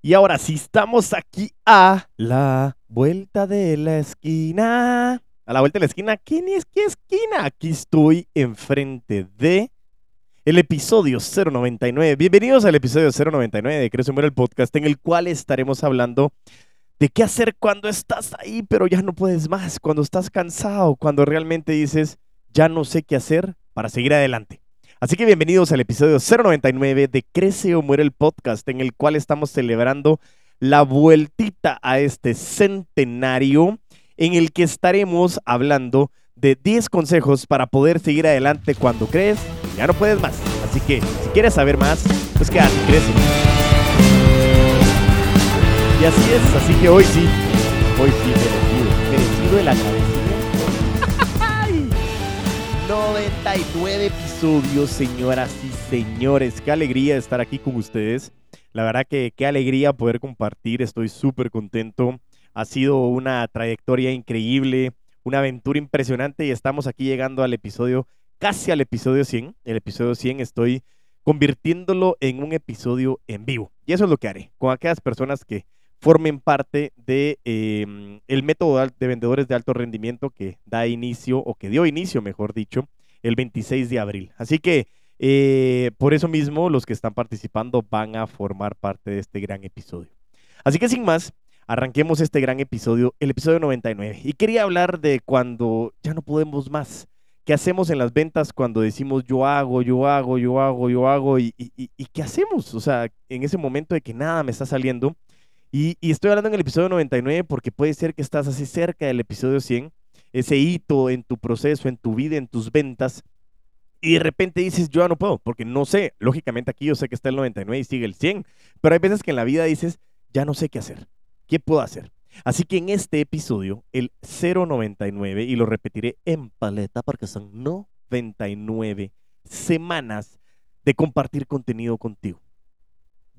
Y ahora sí, estamos aquí a la vuelta de la esquina. A la vuelta de la esquina. ¿Quién es qué esquina? Aquí estoy enfrente de el episodio 099. Bienvenidos al episodio 099 de Crece el podcast, en el cual estaremos hablando de qué hacer cuando estás ahí, pero ya no puedes más, cuando estás cansado, cuando realmente dices, ya no sé qué hacer para seguir adelante. Así que bienvenidos al episodio 099 de Crece o Muere el podcast, en el cual estamos celebrando la vueltita a este centenario, en el que estaremos hablando de 10 consejos para poder seguir adelante cuando crees ya no puedes más. Así que si quieres saber más, pues quédate, crece. Y así es, así que hoy sí, hoy sí, merecido, merecido de la cabecilla. ¡Ay! 99 episodios, señoras y señores. Qué alegría estar aquí con ustedes. La verdad que qué alegría poder compartir. Estoy súper contento. Ha sido una trayectoria increíble, una aventura impresionante y estamos aquí llegando al episodio, casi al episodio 100. El episodio 100 estoy convirtiéndolo en un episodio en vivo. Y eso es lo que haré con aquellas personas que formen parte de eh, el método de vendedores de alto rendimiento que da inicio o que dio inicio, mejor dicho, el 26 de abril. Así que eh, por eso mismo los que están participando van a formar parte de este gran episodio. Así que sin más, arranquemos este gran episodio, el episodio 99. Y quería hablar de cuando ya no podemos más. ¿Qué hacemos en las ventas cuando decimos yo hago, yo hago, yo hago, yo hago? ¿Y, y qué hacemos? O sea, en ese momento de que nada me está saliendo. Y, estoy hablando en el episodio 99 porque puede ser que estás así cerca del episodio 100 ese hito en tu proceso, en tu vida, en tus ventas, y de repente dices, yo ya no puedo, porque no sé, lógicamente aquí yo sé que está el 99 y sigue el 100, pero hay veces que en la vida dices, ya no sé qué hacer, qué puedo hacer. Así que en este episodio, el 099, y lo repetiré en paleta porque son 99 semanas de compartir contenido contigo,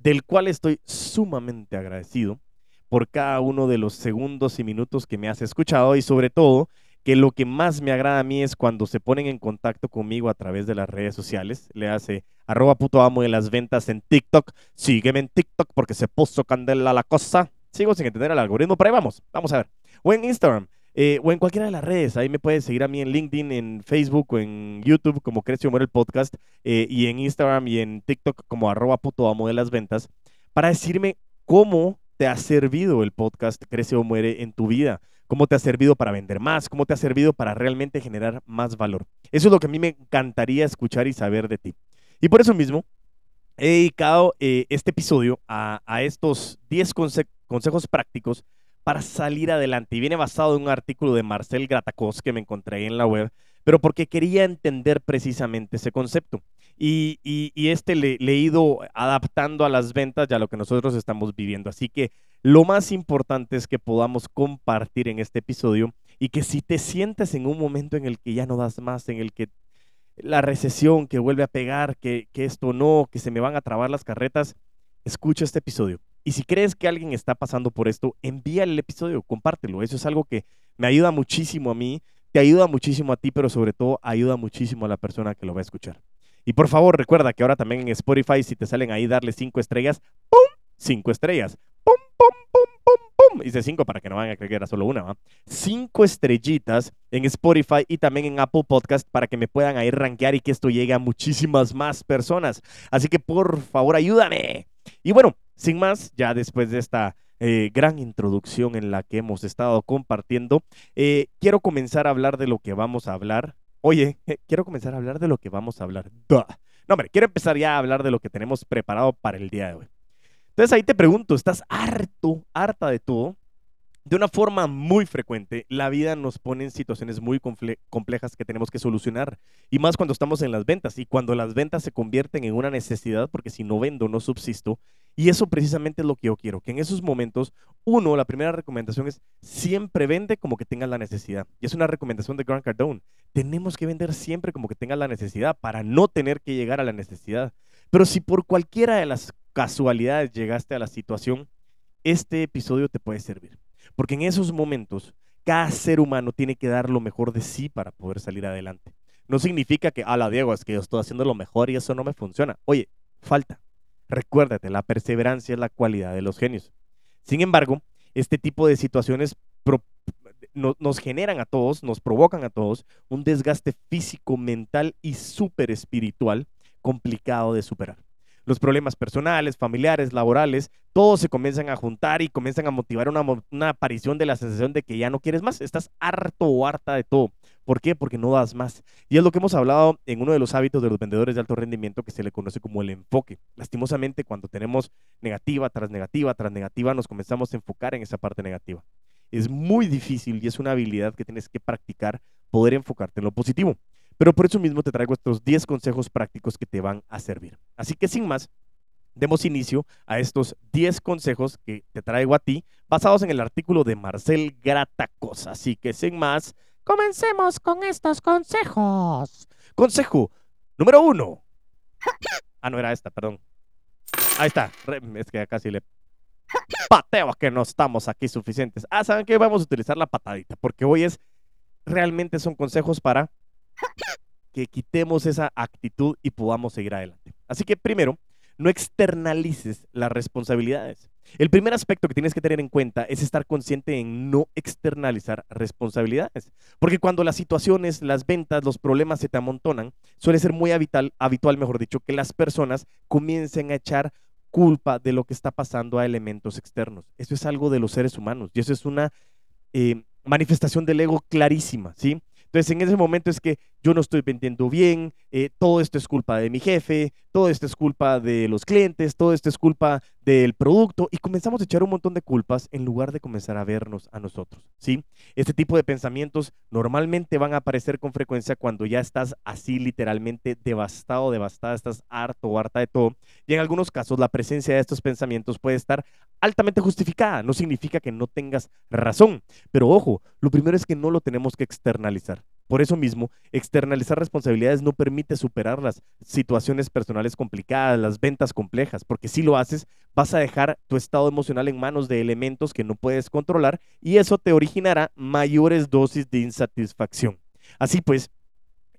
del cual estoy sumamente agradecido por cada uno de los segundos y minutos que me has escuchado y sobre todo que lo que más me agrada a mí es cuando se ponen en contacto conmigo a través de las redes sociales. Le hace arroba puto amo de las ventas en TikTok. Sígueme en TikTok porque se puso candela la cosa. Sigo sin entender el algoritmo, pero ahí vamos, vamos a ver. O en Instagram. Eh, o en cualquiera de las redes, ahí me puedes seguir a mí en LinkedIn, en Facebook o en YouTube como Crecio Muere el Podcast eh, y en Instagram y en TikTok como arroba puto amo de las ventas para decirme cómo te ha servido el podcast Crece o Muere en tu vida? ¿Cómo te ha servido para vender más? ¿Cómo te ha servido para realmente generar más valor? Eso es lo que a mí me encantaría escuchar y saber de ti. Y por eso mismo he dedicado eh, este episodio a, estos 10 consejos prácticos para salir adelante. Y viene basado en un artículo de Marcel Gratacos que me encontré en la web, pero porque quería entender precisamente ese concepto. Y, este le, he ido adaptando a las ventas y a lo que nosotros estamos viviendo. Así que lo más importante es que podamos compartir en este episodio y que si te sientes en un momento en el que ya no das más, en el que la recesión que vuelve a pegar, que, que esto no, que se me van a trabar las carretas, escucha este episodio. Y si crees que alguien está pasando por esto, envía el episodio, compártelo. Eso es algo que me ayuda muchísimo a mí, te ayuda muchísimo a ti, pero sobre todo ayuda muchísimo a la persona que lo va a escuchar. Y por favor, recuerda que ahora también en Spotify, si te salen ahí, darle cinco estrellas, ¡pum! Cinco estrellas, ¡pum, pum, pum, pum, pum! Hice cinco para que no vayan a creer que era solo una, ¿va? Cinco estrellitas en Spotify y también en Apple Podcast para que me puedan ahí rankear y que esto llegue a muchísimas más personas. Así que por favor, ayúdame. Y bueno, sin más, ya después de esta eh, gran introducción en la que hemos estado compartiendo, eh, quiero comenzar a hablar de lo que vamos a hablar Oye, quiero comenzar a hablar de lo que vamos a hablar. No, hombre, quiero empezar ya a hablar de lo que tenemos preparado para el día de hoy. Entonces ahí te pregunto, ¿estás harto, harta de todo? De una forma muy frecuente, la vida nos pone en situaciones muy complejas que tenemos que solucionar. Y más cuando estamos en las ventas y cuando las ventas se convierten en una necesidad, porque si no vendo, no subsisto. Y eso precisamente es lo que yo quiero, que en esos momentos, uno, la primera recomendación es siempre vende como que tengas la necesidad. Y es una recomendación de Grant Cardone. Tenemos que vender siempre como que tengas la necesidad para no tener que llegar a la necesidad. Pero si por cualquiera de las casualidades llegaste a la situación, este episodio te puede servir. Porque en esos momentos, cada ser humano tiene que dar lo mejor de sí para poder salir adelante. No significa que, a la Diego, es que yo estoy haciendo lo mejor y eso no me funciona. Oye, falta. Recuérdate, la perseverancia es la cualidad de los genios. Sin embargo, este tipo de situaciones nos generan a todos, nos provocan a todos un desgaste físico, mental y súper espiritual complicado de superar los problemas personales, familiares, laborales, todos se comienzan a juntar y comienzan a motivar una, aparición de la sensación de que ya no quieres más, estás harto o harta de todo. ¿Por qué? Porque no das más. Y es lo que hemos hablado en uno de los hábitos de los vendedores de alto rendimiento que se le conoce como el enfoque. Lastimosamente, cuando tenemos negativa tras negativa tras negativa, nos comenzamos a enfocar en esa parte negativa. Es muy difícil y es una habilidad que tienes que practicar poder enfocarte en lo positivo. Pero por eso mismo te traigo estos 10 consejos prácticos que te van a servir. Así que sin más, demos inicio a estos 10 consejos que te traigo a ti, basados en el artículo de Marcel Gratacos. Así que sin más, comencemos con estos consejos. Consejo número uno. Ah, no era esta, perdón. Ahí está. Es que casi le pateo que no estamos aquí suficientes. Ah, ¿saben qué? Vamos a utilizar la patadita, porque hoy es, realmente son consejos para que quitemos esa actitud y podamos seguir adelante. Así que primero, no externalices las responsabilidades. El primer aspecto que tienes que tener en cuenta es estar consciente en no externalizar responsabilidades. Porque cuando las situaciones, las ventas, los problemas se te amontonan, suele ser muy habitual, habitual mejor dicho, que las personas comiencen a echar culpa de lo que está pasando a elementos externos. Eso es algo de los seres humanos y eso es una eh, manifestación del ego clarísima, ¿sí? Entonces, en ese momento es que yo no estoy vendiendo bien, eh, todo esto es culpa de mi jefe, todo esto es culpa de los clientes, todo esto es culpa del producto y comenzamos a echar un montón de culpas en lugar de comenzar a vernos a nosotros, ¿sí? Este tipo de pensamientos normalmente van a aparecer con frecuencia cuando ya estás así literalmente devastado, devastada, estás harto o harta de todo y en algunos casos la presencia de estos pensamientos puede estar altamente justificada, no significa que no tengas razón, pero ojo, lo primero es que no lo tenemos que externalizar. Por eso mismo, externalizar responsabilidades no permite superar las situaciones personales complicadas, las ventas complejas, porque si lo haces, vas a dejar tu estado emocional en manos de elementos que no puedes controlar y eso te originará mayores dosis de insatisfacción. Así pues,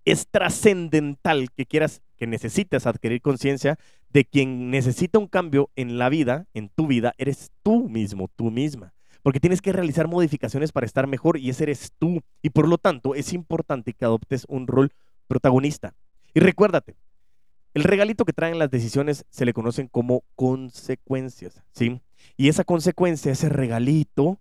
es trascendental que quieras, que necesites adquirir conciencia de quien necesita un cambio en la vida, en tu vida, eres tú mismo, tú misma porque tienes que realizar modificaciones para estar mejor y ese eres tú. Y por lo tanto es importante que adoptes un rol protagonista. Y recuérdate, el regalito que traen las decisiones se le conocen como consecuencias, ¿sí? Y esa consecuencia, ese regalito,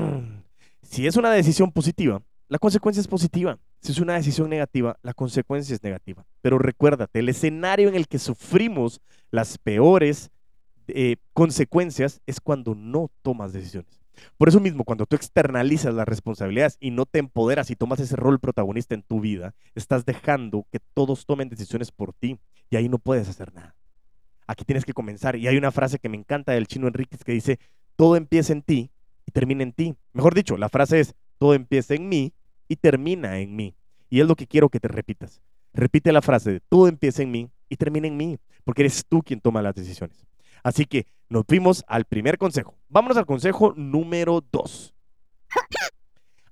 mm, si es una decisión positiva, la consecuencia es positiva. Si es una decisión negativa, la consecuencia es negativa. Pero recuérdate, el escenario en el que sufrimos las peores eh, consecuencias es cuando no tomas decisiones. Por eso mismo, cuando tú externalizas las responsabilidades y no te empoderas y tomas ese rol protagonista en tu vida, estás dejando que todos tomen decisiones por ti y ahí no puedes hacer nada. Aquí tienes que comenzar. Y hay una frase que me encanta del chino Enríquez que dice, todo empieza en ti y termina en ti. Mejor dicho, la frase es, todo empieza en mí y termina en mí. Y es lo que quiero que te repitas. Repite la frase todo empieza en mí y termina en mí, porque eres tú quien toma las decisiones. Así que nos fuimos al primer consejo. Vámonos al consejo número dos.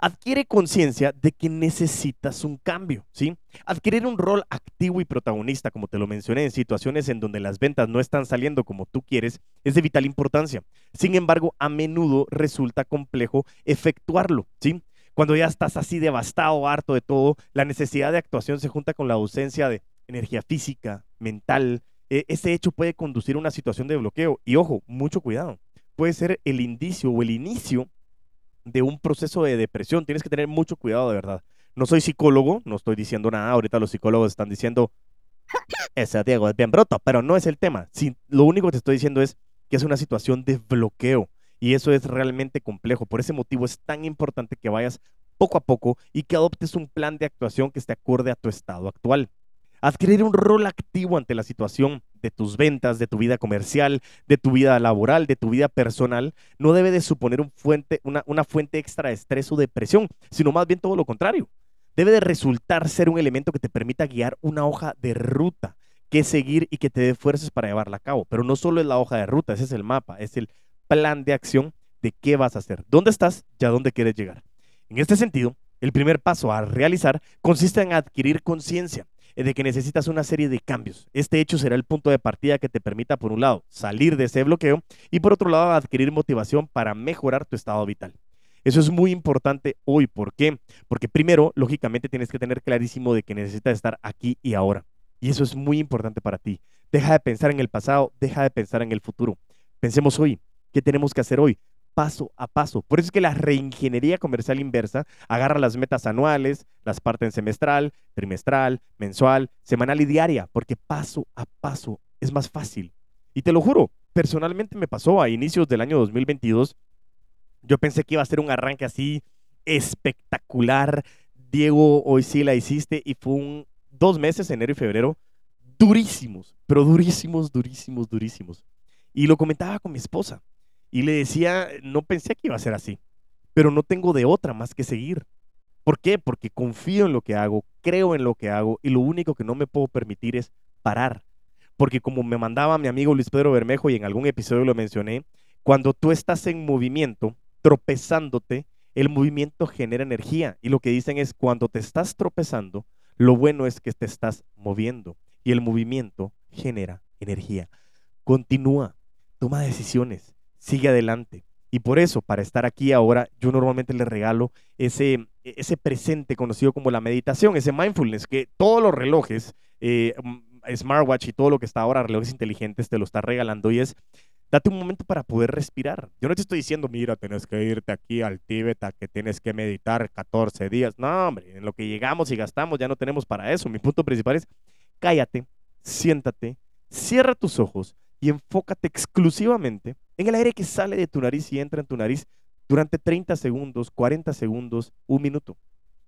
Adquiere conciencia de que necesitas un cambio, ¿sí? Adquirir un rol activo y protagonista, como te lo mencioné, en situaciones en donde las ventas no están saliendo como tú quieres, es de vital importancia. Sin embargo, a menudo resulta complejo efectuarlo, ¿sí? Cuando ya estás así devastado, harto de todo, la necesidad de actuación se junta con la ausencia de energía física, mental, e, ese hecho puede conducir a una situación de bloqueo. Y ojo, mucho cuidado. Puede ser el indicio o el inicio de un proceso de depresión. Tienes que tener mucho cuidado, de verdad. No soy psicólogo, no estoy diciendo nada. Ahorita los psicólogos están diciendo, ese Diego es bien bruto, pero no es el tema. lo único que te estoy diciendo es que es una situación de bloqueo. Y eso es realmente complejo. Por ese motivo es tan importante que vayas poco a poco y que adoptes un plan de actuación que esté acorde a tu estado actual. Adquirir un rol activo ante la situación de tus ventas, de tu vida comercial, de tu vida laboral, de tu vida personal, no debe de suponer una, fuente extra de estrés o depresión, sino más bien todo lo contrario. Debe de resultar ser un elemento que te permita guiar una hoja de ruta que seguir y que te dé fuerzas para llevarla a cabo. Pero no solo es la hoja de ruta, ese es el mapa, es el plan de acción de qué vas a hacer, dónde estás y a dónde quieres llegar. En este sentido, el primer paso a realizar consiste en adquirir conciencia de que necesitas una serie de cambios. Este hecho será el punto de partida que te permita, por un lado, salir de ese bloqueo y por otro lado, adquirir motivación para mejorar tu estado vital. Eso es muy importante hoy. ¿Por qué? Porque primero, lógicamente, tienes que tener clarísimo de que necesitas estar aquí y ahora. Y eso es muy importante para ti. Deja de pensar en el pasado, deja de pensar en el futuro. Pensemos hoy. ¿Qué tenemos que hacer hoy? Paso a paso. Por eso es que la reingeniería comercial inversa agarra las metas anuales, las parten semestral, trimestral, mensual, semanal y diaria, porque paso a paso es más fácil. Y te lo juro, personalmente me pasó a inicios del año 2022 yo pensé que iba a ser un arranque así espectacular. Diego, hoy sí la hiciste y fue un dos meses, enero y febrero, durísimos, pero durísimos, durísimos, durísimos. Y lo comentaba con mi esposa y le decía, no pensé que iba a ser así, pero no tengo de otra más que seguir. ¿Por qué? Porque confío en lo que hago, creo en lo que hago y lo único que no me puedo permitir es parar. Porque como me mandaba mi amigo Luis Pedro Bermejo y en algún episodio lo mencioné, cuando tú estás en movimiento, tropezándote, el movimiento genera energía. Y lo que dicen es, cuando te estás tropezando, lo bueno es que te estás moviendo. Y el movimiento genera energía. Continúa, toma decisiones, sigue adelante. Y por eso, para estar aquí ahora, yo normalmente le regalo ese, ese presente conocido como la meditación, ese mindfulness, que todos los relojes, eh, smartwatch y todo lo que está ahora, relojes inteligentes, te lo está regalando. Y es Date un momento para poder respirar. Yo no te estoy diciendo, mira, tienes que irte aquí al Tíbet, que tienes que meditar 14 días. No, hombre, en lo que llegamos y gastamos ya no tenemos para eso. Mi punto principal es, cállate, siéntate, cierra tus ojos y enfócate exclusivamente en el aire que sale de tu nariz y entra en tu nariz durante 30 segundos, 40 segundos, un minuto.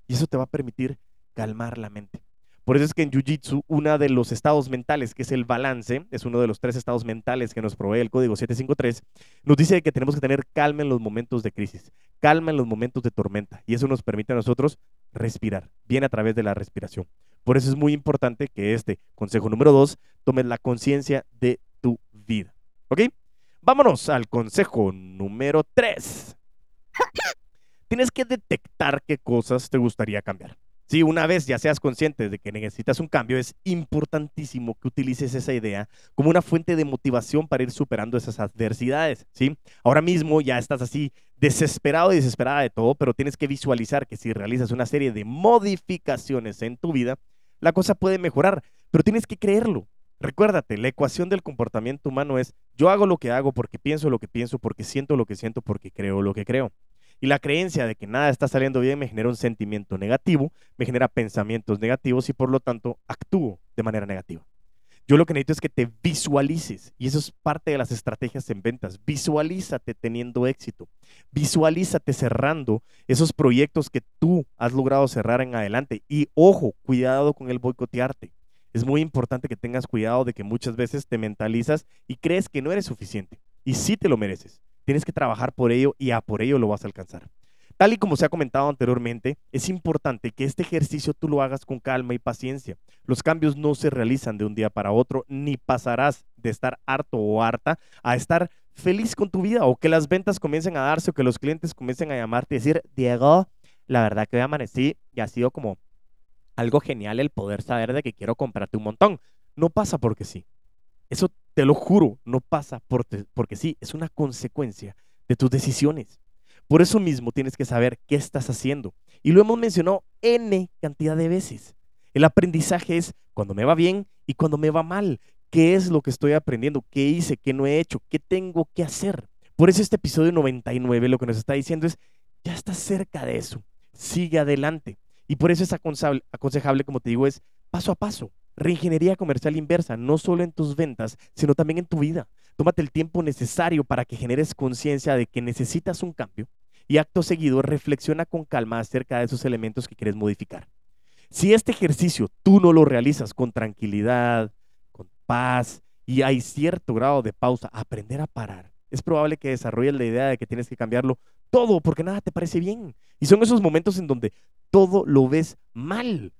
Y eso te va a permitir calmar la mente. Por eso es que en Jiu-Jitsu, uno de los estados mentales, que es el balance, es uno de los tres estados mentales que nos provee el código 753, nos dice que tenemos que tener calma en los momentos de crisis, calma en los momentos de tormenta. Y eso nos permite a nosotros respirar, bien a través de la respiración. Por eso es muy importante que este consejo número dos tomes la conciencia de vida. ¿Ok? Vámonos al consejo número tres. Tienes que detectar qué cosas te gustaría cambiar. Si una vez ya seas consciente de que necesitas un cambio, es importantísimo que utilices esa idea como una fuente de motivación para ir superando esas adversidades, ¿sí? Ahora mismo ya estás así desesperado y desesperada de todo, pero tienes que visualizar que si realizas una serie de modificaciones en tu vida, la cosa puede mejorar, pero tienes que creerlo. Recuérdate, la ecuación del comportamiento humano es yo hago lo que hago porque pienso lo que pienso, porque siento lo que siento, porque creo lo que creo. Y la creencia de que nada está saliendo bien me genera un sentimiento negativo, me genera pensamientos negativos y por lo tanto actúo de manera negativa. Yo lo que necesito es que te visualices y eso es parte de las estrategias en ventas. Visualízate teniendo éxito. Visualízate cerrando esos proyectos que tú has logrado cerrar en adelante. Y ojo, cuidado con el boicotearte. Es muy importante que tengas cuidado de que muchas veces te mentalizas y crees que no eres suficiente. Y sí te lo mereces. Tienes que trabajar por ello y a por ello lo vas a alcanzar. Tal y como se ha comentado anteriormente, es importante que este ejercicio tú lo hagas con calma y paciencia. Los cambios no se realizan de un día para otro, ni pasarás de estar harto o harta a estar feliz con tu vida o que las ventas comiencen a darse o que los clientes comiencen a llamarte y decir, Diego, la verdad que hoy amanecí y ha sido como algo genial el poder saber de que quiero comprarte un montón. No pasa porque sí. Eso te lo juro, no pasa porque sí, es una consecuencia de tus decisiones. Por eso mismo tienes que saber qué estás haciendo. Y lo hemos mencionado N cantidad de veces. El aprendizaje es cuando me va bien y cuando me va mal. ¿Qué es lo que estoy aprendiendo? ¿Qué hice? ¿Qué no he hecho? ¿Qué tengo que hacer? Por eso este episodio 99 lo que nos está diciendo es, ya estás cerca de eso. Sigue adelante. Y por eso es aconsejable, como te digo, es paso a paso. Reingeniería comercial inversa, no solo en tus ventas, sino también en tu vida. Tómate el tiempo necesario para que generes conciencia de que necesitas un cambio y acto seguido reflexiona con calma acerca de esos elementos que quieres modificar. Si este ejercicio tú no lo realizas con tranquilidad, con paz y hay cierto grado de pausa, aprender a parar, es probable que desarrolles la idea de que tienes que cambiarlo todo porque nada te parece bien. Y son esos momentos en donde todo lo ves mal.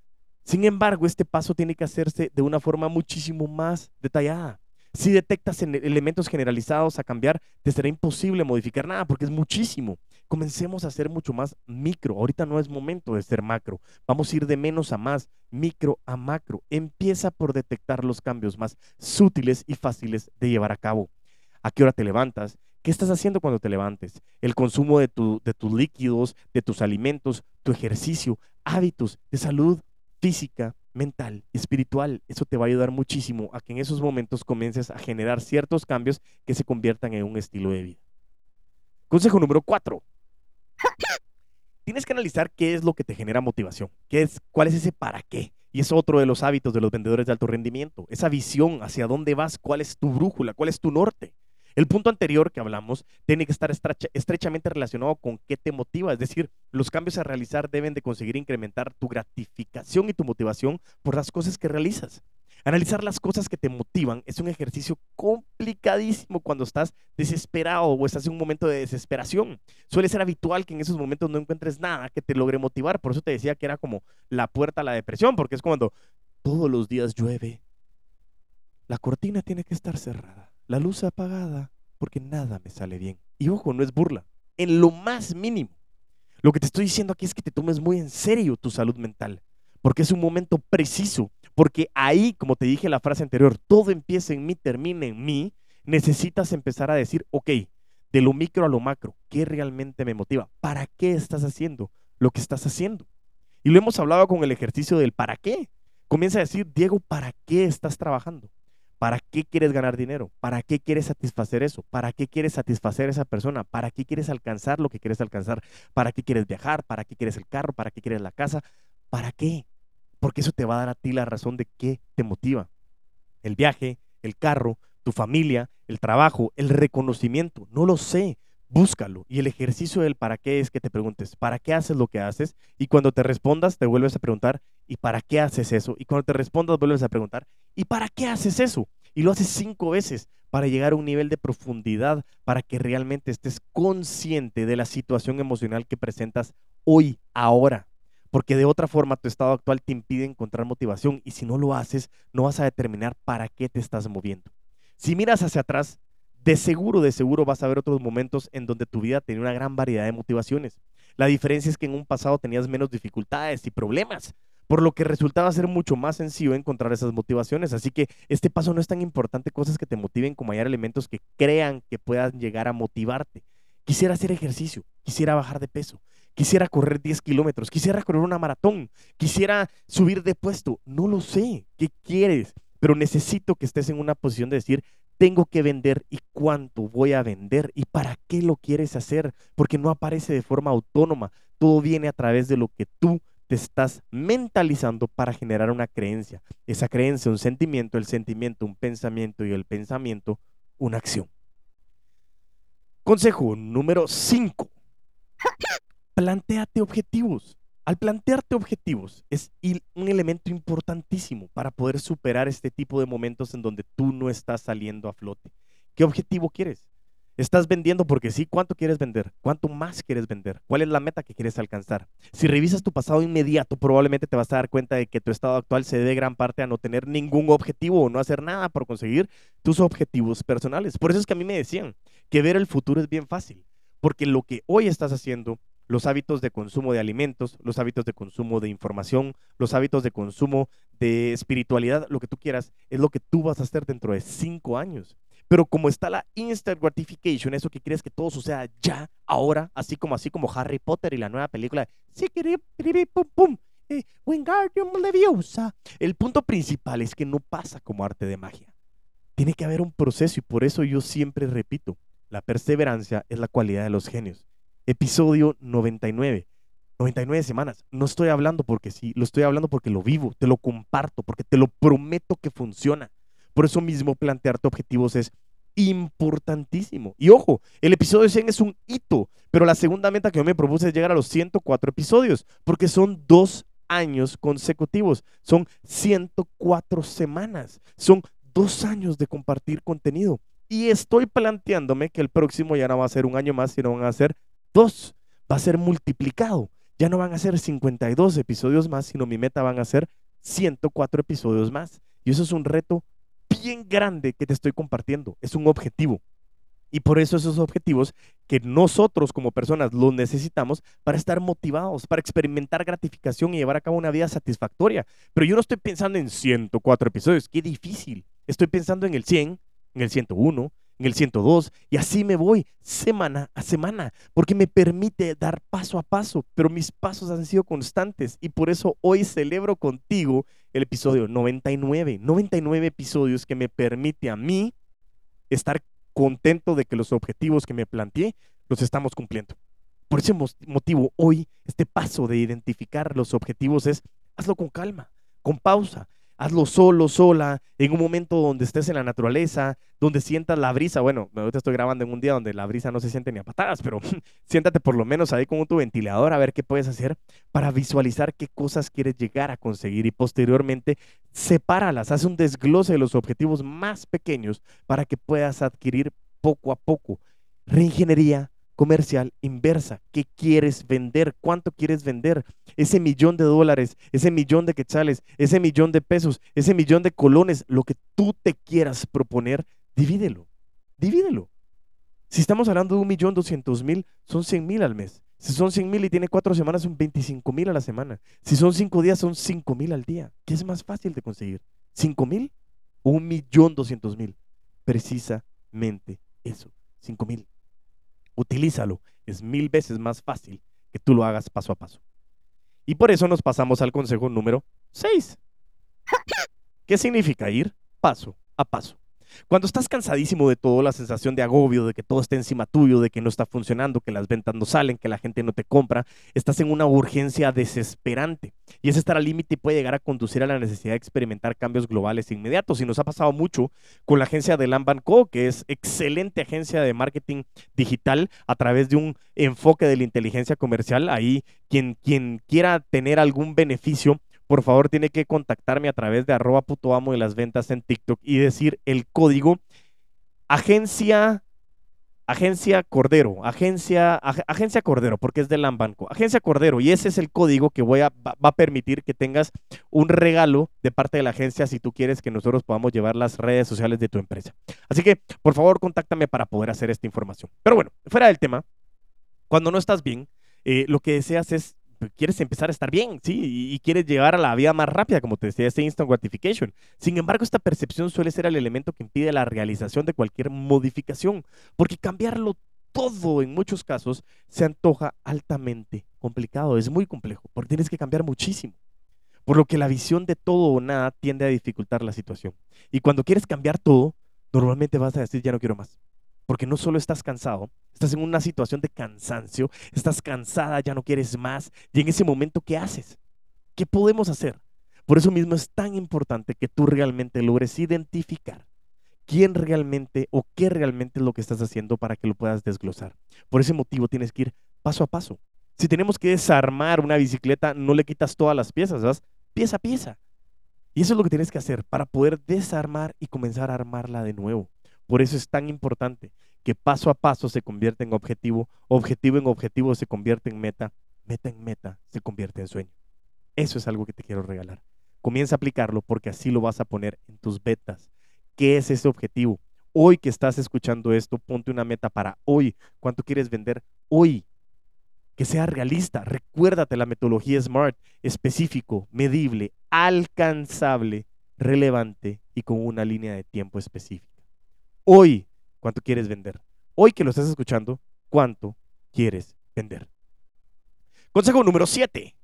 Sin embargo, este paso tiene que hacerse de una forma muchísimo más detallada. Si detectas elementos generalizados a cambiar, te será imposible modificar nada porque es muchísimo. comencemos a ser mucho más micro. Ahorita no es momento de ser macro. Vamos a ir de menos a más, micro a macro. Empieza por detectar los cambios más sutiles y fáciles de llevar a cabo. ¿A qué hora te levantas? ¿Qué estás haciendo cuando te levantes? El consumo de, de tus líquidos, de tus alimentos, tu ejercicio, hábitos de salud física, mental, espiritual. Eso te va a ayudar muchísimo a que en esos momentos comiences a generar ciertos cambios que se conviertan en un estilo de vida. Consejo número cuatro. Tienes que analizar qué es lo que te genera motivación, qué es, cuál es ese para qué. Y es otro de los hábitos de los vendedores de alto rendimiento, esa visión hacia dónde vas, cuál es tu brújula, cuál es tu norte. El punto anterior que hablamos tiene que estar estrechamente relacionado con qué te motiva, es decir, los cambios a realizar deben de conseguir incrementar tu gratificación y tu motivación por las cosas que realizas. Analizar las cosas que te motivan es un ejercicio complicadísimo cuando estás desesperado o estás en un momento de desesperación. Suele ser habitual que en esos momentos no encuentres nada que te logre motivar. Por eso te decía que era como la puerta a la depresión, porque es cuando todos los días llueve. La cortina tiene que estar cerrada, la luz apagada, porque nada me sale bien. Y ojo, no es burla, en lo más mínimo. Lo que te estoy diciendo aquí es que te tomes muy en serio tu salud mental, porque es un momento preciso porque ahí, como te dije en la frase anterior, todo empieza en mí, termina en mí. Necesitas empezar a decir, ok, de lo micro a lo macro, ¿qué realmente me motiva? ¿Para qué estás haciendo lo que estás haciendo? Y lo hemos hablado con el ejercicio del para qué. Comienza a decir, Diego, ¿para qué estás trabajando? ¿Para qué quieres ganar dinero? ¿Para qué quieres satisfacer eso? ¿Para qué quieres satisfacer a esa persona? ¿Para qué quieres alcanzar lo que quieres alcanzar? ¿Para qué quieres viajar? ¿Para qué quieres el carro? ¿Para qué quieres la casa? ¿Para qué? porque eso te va a dar a ti la razón de qué te motiva. El viaje, el carro, tu familia, el trabajo, el reconocimiento, no lo sé, búscalo. Y el ejercicio del para qué es que te preguntes, ¿para qué haces lo que haces? Y cuando te respondas, te vuelves a preguntar, ¿y para qué haces eso? Y cuando te respondas, vuelves a preguntar, ¿y para qué haces eso? Y lo haces cinco veces para llegar a un nivel de profundidad, para que realmente estés consciente de la situación emocional que presentas hoy, ahora porque de otra forma tu estado actual te impide encontrar motivación y si no lo haces, no vas a determinar para qué te estás moviendo. Si miras hacia atrás, de seguro, de seguro vas a ver otros momentos en donde tu vida tenía una gran variedad de motivaciones. La diferencia es que en un pasado tenías menos dificultades y problemas, por lo que resultaba ser mucho más sencillo encontrar esas motivaciones. Así que este paso no es tan importante cosas que te motiven como hallar elementos que crean que puedan llegar a motivarte. Quisiera hacer ejercicio, quisiera bajar de peso, quisiera correr 10 kilómetros, quisiera correr una maratón, quisiera subir de puesto. No lo sé, ¿qué quieres? Pero necesito que estés en una posición de decir, tengo que vender y cuánto voy a vender y para qué lo quieres hacer, porque no aparece de forma autónoma, todo viene a través de lo que tú te estás mentalizando para generar una creencia. Esa creencia, un sentimiento, el sentimiento, un pensamiento y el pensamiento, una acción. Consejo número 5 planteate objetivos. Al plantearte objetivos es un elemento importantísimo para poder superar este tipo de momentos en donde tú no estás saliendo a flote. ¿Qué objetivo quieres? ¿Estás vendiendo porque sí? ¿Cuánto quieres vender? ¿Cuánto más quieres vender? ¿Cuál es la meta que quieres alcanzar? Si revisas tu pasado inmediato, probablemente te vas a dar cuenta de que tu estado actual se debe gran parte a no tener ningún objetivo o no hacer nada por conseguir tus objetivos personales. Por eso es que a mí me decían que ver el futuro es bien fácil, porque lo que hoy estás haciendo los hábitos de consumo de alimentos, los hábitos de consumo de información, los hábitos de consumo de espiritualidad, lo que tú quieras, es lo que tú vas a hacer dentro de cinco años. Pero como está la instant gratification, eso que quieres que todo suceda ya, ahora, así como así como Harry Potter y la nueva película, pum pum, eh, Leviosa. El punto principal es que no pasa como arte de magia. Tiene que haber un proceso y por eso yo siempre repito, la perseverancia es la cualidad de los genios episodio 99. 99 semanas. No estoy hablando porque sí, lo estoy hablando porque lo vivo, te lo comparto, porque te lo prometo que funciona. Por eso mismo plantearte objetivos es importantísimo. Y ojo, el episodio 100 es un hito, pero la segunda meta que yo me propuse es llegar a los 104 episodios, porque son dos años consecutivos, son 104 semanas, son dos años de compartir contenido. Y estoy planteándome que el próximo ya no va a ser un año más, sino van a ser Dos, va a ser multiplicado. Ya no van a ser 52 episodios más, sino mi meta van a ser 104 episodios más. Y eso es un reto bien grande que te estoy compartiendo. Es un objetivo. Y por eso esos objetivos que nosotros como personas los necesitamos para estar motivados, para experimentar gratificación y llevar a cabo una vida satisfactoria. Pero yo no estoy pensando en 104 episodios, qué difícil. Estoy pensando en el 100, en el 101, en el 102 y así me voy semana a semana porque me permite dar paso a paso, pero mis pasos han sido constantes y por eso hoy celebro contigo el episodio 99, 99 episodios que me permite a mí estar contento de que los objetivos que me planteé los estamos cumpliendo. Por ese motivo, hoy este paso de identificar los objetivos es hazlo con calma, con pausa. Hazlo solo, sola, en un momento donde estés en la naturaleza, donde sientas la brisa. Bueno, te estoy grabando en un día donde la brisa no se siente ni a patadas, pero siéntate por lo menos ahí con tu ventilador a ver qué puedes hacer para visualizar qué cosas quieres llegar a conseguir y posteriormente sepáralas, haz un desglose de los objetivos más pequeños para que puedas adquirir poco a poco. Reingeniería comercial inversa. ¿Qué quieres vender? ¿Cuánto quieres vender? Ese millón de dólares, ese millón de quetzales, ese millón de pesos, ese millón de colones, lo que tú te quieras proponer, divídelo. Divídelo. Si estamos hablando de un millón doscientos mil, son cien mil al mes. Si son cien mil y tiene cuatro semanas, son veinticinco mil a la semana. Si son cinco días, son cinco mil al día. ¿Qué es más fácil de conseguir? ¿Cinco mil o un millón doscientos mil? Precisamente eso, cinco mil. Utilízalo. Es mil veces más fácil que tú lo hagas paso a paso. Y por eso nos pasamos al consejo número 6. ¿Qué significa ir paso a paso? Cuando estás cansadísimo de todo, la sensación de agobio, de que todo está encima tuyo, de que no está funcionando, que las ventas no salen, que la gente no te compra, estás en una urgencia desesperante. Y ese estar al límite puede llegar a conducir a la necesidad de experimentar cambios globales inmediatos. Y nos ha pasado mucho con la agencia de Lamban Co., que es excelente agencia de marketing digital a través de un enfoque de la inteligencia comercial. Ahí quien, quien quiera tener algún beneficio por favor tiene que contactarme a través de arroba puto amo de las ventas en TikTok y decir el código agencia agencia Cordero, agencia agencia Cordero, porque es de Lambanco, agencia Cordero y ese es el código que voy a va, a permitir que tengas un regalo de parte de la agencia si tú quieres que nosotros podamos llevar las redes sociales de tu empresa. Así que, por favor, contáctame para poder hacer esta información. Pero bueno, fuera del tema, cuando no estás bien, eh, lo que deseas es quieres empezar a estar bien, ¿sí? Y, quieres llegar a la vida más rápida, como te decía, ese instant gratification. Sin embargo, esta percepción suele ser el elemento que impide la realización de cualquier modificación, porque cambiarlo todo en muchos casos se antoja altamente complicado, es muy complejo, porque tienes que cambiar muchísimo. Por lo que la visión de todo o nada tiende a dificultar la situación. Y cuando quieres cambiar todo, normalmente vas a decir, ya no quiero más porque no solo estás cansado, estás en una situación de cansancio, estás cansada, ya no quieres más, y en ese momento, ¿qué haces? ¿Qué podemos hacer? Por eso mismo es tan importante que tú realmente logres identificar quién realmente o qué realmente es lo que estás haciendo para que lo puedas desglosar. Por ese motivo tienes que ir paso a paso. Si tenemos que desarmar una bicicleta, no le quitas todas las piezas, vas pieza a pieza. Y eso es lo que tienes que hacer para poder desarmar y comenzar a armarla de nuevo. Por eso es tan importante que paso a paso se convierta en objetivo, objetivo en objetivo se convierte en meta, meta en meta se convierte en sueño. Eso es algo que te quiero regalar. Comienza a aplicarlo porque así lo vas a poner en tus betas. ¿Qué es ese objetivo? Hoy que estás escuchando esto, ponte una meta para hoy. ¿Cuánto quieres vender hoy? Que sea realista. Recuérdate la metodología SMART, específico, medible, alcanzable, relevante y con una línea de tiempo específica. Hoy, ¿cuánto quieres vender? Hoy que lo estás escuchando, ¿cuánto quieres vender? Consejo número 7.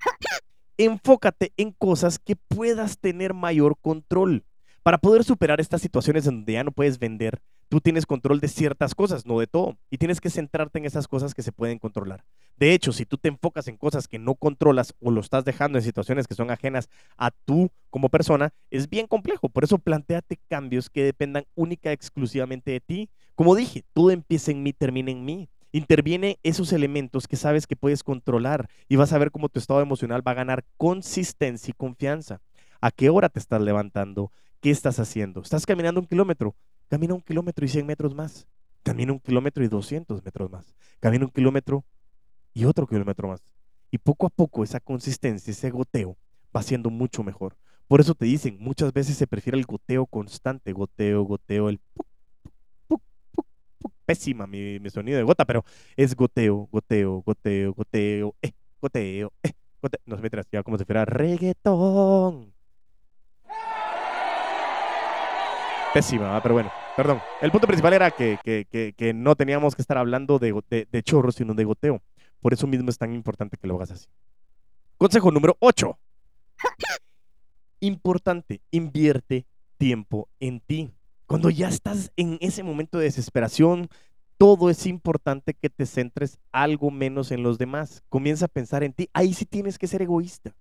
Enfócate en cosas que puedas tener mayor control. Para poder superar estas situaciones donde ya no puedes vender, tú tienes control de ciertas cosas, no de todo. Y tienes que centrarte en esas cosas que se pueden controlar. De hecho, si tú te enfocas en cosas que no controlas o lo estás dejando en situaciones que son ajenas a tú como persona, es bien complejo. Por eso planteate cambios que dependan única y exclusivamente de ti. Como dije, todo empieza en mí, termina en mí. Interviene esos elementos que sabes que puedes controlar y vas a ver cómo tu estado emocional va a ganar consistencia y confianza. ¿A qué hora te estás levantando? ¿Qué estás haciendo? ¿Estás caminando un kilómetro? Camina un kilómetro y 100 metros más. Camina un kilómetro y 200 metros más. Camina un kilómetro y otro kilómetro más. Y poco a poco esa consistencia, ese goteo, va siendo mucho mejor. Por eso te dicen, muchas veces se prefiere el goteo constante, goteo, goteo, el puc, puc, puc, pésima mi, sonido de gota, pero es goteo, goteo, goteo, goteo, eh, goteo, eh, goteo. No se me ya como si fuera reggaetón. Pésima, pero bueno, perdón. El punto principal era que, que, que, no teníamos que estar hablando de, de, de sino de goteo. Por eso mismo es tan importante que lo hagas así. Consejo número 8. Importante, invierte tiempo en ti. Cuando ya estás en ese momento de desesperación, todo es importante que te centres algo menos en los demás. Comienza a pensar en ti. Ahí sí tienes que ser egoísta.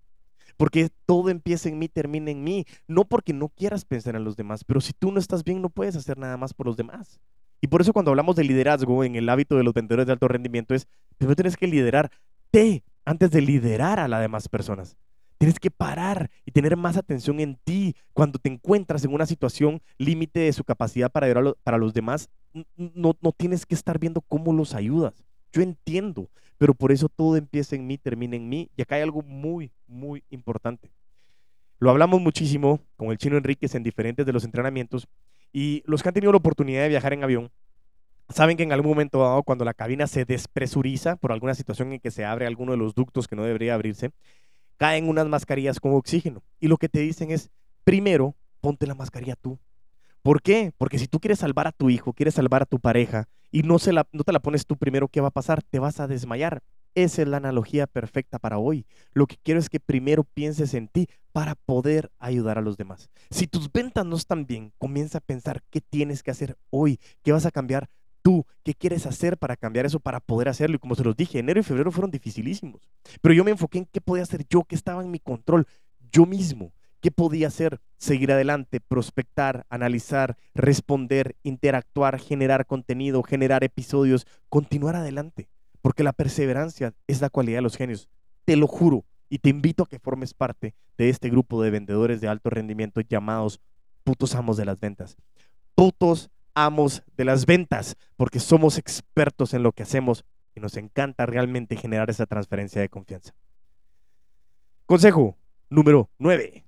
Porque todo empieza en mí, termina en mí. No porque no quieras pensar en los demás, pero si tú no estás bien, no puedes hacer nada más por los demás. Y por eso cuando hablamos de liderazgo en el hábito de los vendedores de alto rendimiento es, primero tienes que liderarte antes de liderar a las demás personas. Tienes que parar y tener más atención en ti. Cuando te encuentras en una situación límite de su capacidad para ayudar para los demás, no, no tienes que estar viendo cómo los ayudas. Yo entiendo, pero por eso todo empieza en mí, termina en mí. Y acá hay algo muy, muy importante. Lo hablamos muchísimo con el chino Enríquez en diferentes de los entrenamientos y los que han tenido la oportunidad de viajar en avión saben que en algún momento dado, cuando la cabina se despresuriza por alguna situación en que se abre alguno de los ductos que no debería abrirse, caen unas mascarillas con oxígeno. Y lo que te dicen es, primero, ponte la mascarilla tú. ¿Por qué? Porque si tú quieres salvar a tu hijo, quieres salvar a tu pareja y no, se la, te la pones tú primero, ¿qué va a pasar? Te vas a desmayar. Esa es la analogía perfecta para hoy. Lo que quiero es que primero pienses en ti para poder ayudar a los demás. Si tus ventas no están bien, comienza a pensar qué tienes que hacer hoy, qué vas a cambiar tú, qué quieres hacer para cambiar eso, para poder hacerlo. Y como se los dije, enero y febrero fueron dificilísimos. Pero yo me enfoqué en qué podía hacer yo, qué estaba en mi control, yo mismo. ¿Qué podía hacer? Seguir adelante, prospectar, analizar, responder, interactuar, generar contenido, generar episodios, continuar adelante. Porque la perseverancia es la cualidad de los genios. Te lo juro. Y te invito a que formes parte de este grupo de vendedores de alto rendimiento llamados putos amos de las ventas. Putos amos de las ventas, porque somos expertos en lo que hacemos y nos encanta realmente generar esa transferencia de confianza. Consejo número 9.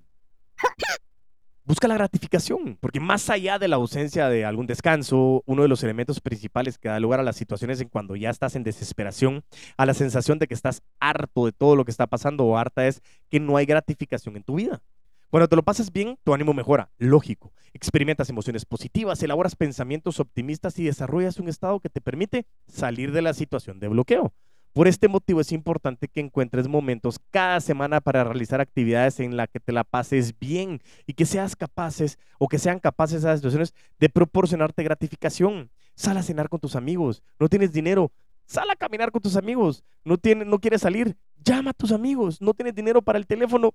Busca la gratificación, porque más allá de la ausencia de algún descanso, uno de los elementos principales que da lugar a las situaciones en cuando ya estás en desesperación, a la sensación de que estás harto de todo lo que está pasando o harta es que no hay gratificación en tu vida. Cuando te lo pasas bien, tu ánimo mejora, lógico. Experimentas emociones positivas, elaboras pensamientos optimistas y desarrollas un estado que te permite salir de la situación de bloqueo. Por este motivo es importante que encuentres momentos cada semana para realizar actividades en las que te la pases bien y que seas capaces o que sean capaces esas situaciones de proporcionarte gratificación. Sal a cenar con tus amigos, no tienes dinero, sal a caminar con tus amigos, no, tienes, no quieres salir, llama a tus amigos, no tienes dinero para el teléfono,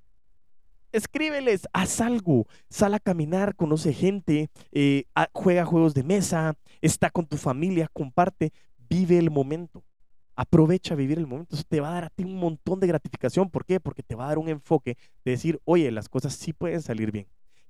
escríbeles, haz algo, sal a caminar, conoce gente, eh, juega juegos de mesa, está con tu familia, comparte, vive el momento. Aprovecha vivir el momento. Eso te va a dar a ti un montón de gratificación. ¿Por qué? Porque te va a dar un enfoque de decir, oye, las cosas sí pueden salir bien.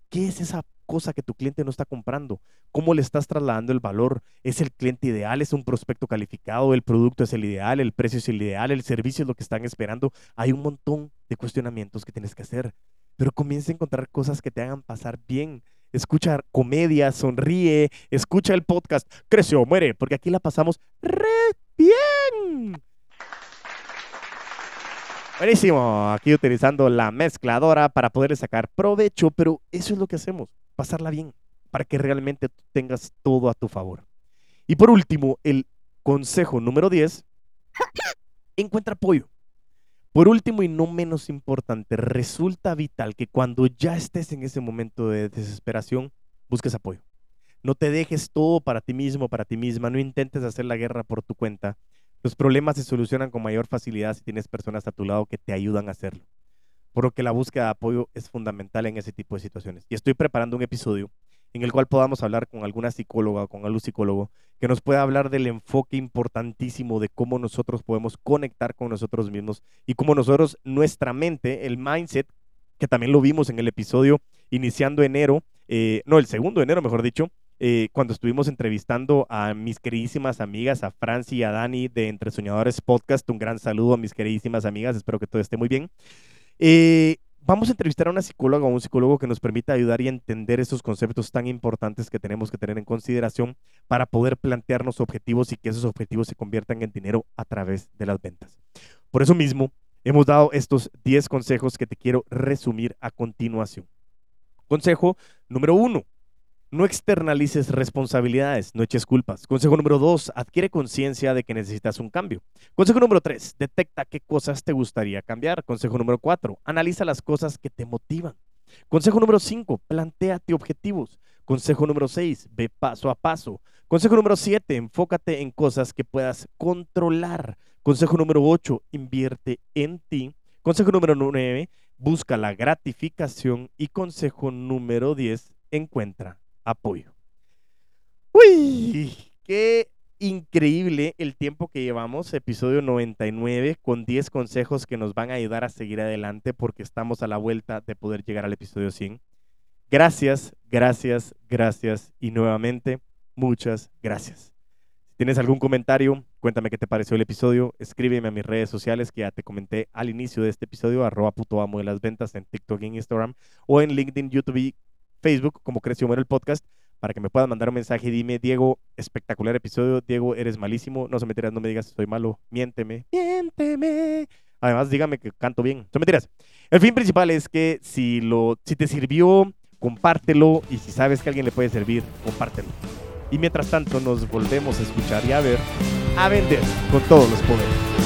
¿Qué es esa cosa que tu cliente no está comprando? ¿Cómo le estás trasladando el valor? ¿Es el cliente ideal? ¿Es un prospecto calificado? ¿El producto es el ideal? ¿El precio es el ideal? ¿El servicio es lo que están esperando? Hay un montón de cuestionamientos que tienes que hacer pero comienza a encontrar cosas que te hagan pasar bien. Escucha comedia, sonríe, escucha el podcast, crece o muere, porque aquí la pasamos re bien. Buenísimo, aquí utilizando la mezcladora para poder sacar provecho, pero eso es lo que hacemos, pasarla bien, para que realmente tengas todo a tu favor. Y por último, el consejo número 10, encuentra apoyo. Por último y no menos importante, resulta vital que cuando ya estés en ese momento de desesperación, busques apoyo. No te dejes todo para ti mismo, para ti misma, no intentes hacer la guerra por tu cuenta. Los problemas se solucionan con mayor facilidad si tienes personas a tu lado que te ayudan a hacerlo. Por lo que la búsqueda de apoyo es fundamental en ese tipo de situaciones. Y estoy preparando un episodio en el cual podamos hablar con alguna psicóloga o con algún psicólogo que nos pueda hablar del enfoque importantísimo de cómo nosotros podemos conectar con nosotros mismos y cómo nosotros, nuestra mente, el mindset, que también lo vimos en el episodio iniciando enero, eh, no, el segundo de enero, mejor dicho, eh, cuando estuvimos entrevistando a mis queridísimas amigas, a Franci y a Dani de Entre Soñadores Podcast. Un gran saludo a mis queridísimas amigas, espero que todo esté muy bien. Eh, vamos a entrevistar a una psicóloga o un psicólogo que nos permita ayudar y entender esos conceptos tan importantes que tenemos que tener en consideración para poder plantearnos objetivos y que esos objetivos se conviertan en dinero a través de las ventas. Por eso mismo, hemos dado estos 10 consejos que te quiero resumir a continuación. Consejo número uno, no externalices responsabilidades, no eches culpas. Consejo número dos, adquiere conciencia de que necesitas un cambio. Consejo número tres, detecta qué cosas te gustaría cambiar. Consejo número cuatro, analiza las cosas que te motivan. Consejo número cinco, planteate objetivos. Consejo número seis, ve paso a paso. Consejo número siete, enfócate en cosas que puedas controlar. Consejo número ocho, invierte en ti. Consejo número nueve, busca la gratificación. Y consejo número diez, encuentra apoyo. Uy, qué increíble el tiempo que llevamos, episodio 99, con 10 consejos que nos van a ayudar a seguir adelante porque estamos a la vuelta de poder llegar al episodio 100. Gracias, gracias, gracias y nuevamente muchas gracias. Si tienes algún comentario, cuéntame qué te pareció el episodio, escríbeme a mis redes sociales que ya te comenté al inicio de este episodio, arroba puto amo de las ventas en TikTok y en Instagram o en LinkedIn, YouTube y Facebook como Creció Muere el Podcast para que me puedas mandar un mensaje y dime, Diego, espectacular episodio, Diego, eres malísimo, no se mentiras, no me digas estoy malo, miénteme, miénteme. Además, dígame que canto bien. Son mentiras. El fin principal es que si, lo, si te sirvió, compártelo y si sabes que alguien le puede servir, compártelo. Y mientras tanto nos volvemos a escuchar y a ver, a vender con todos los poderes.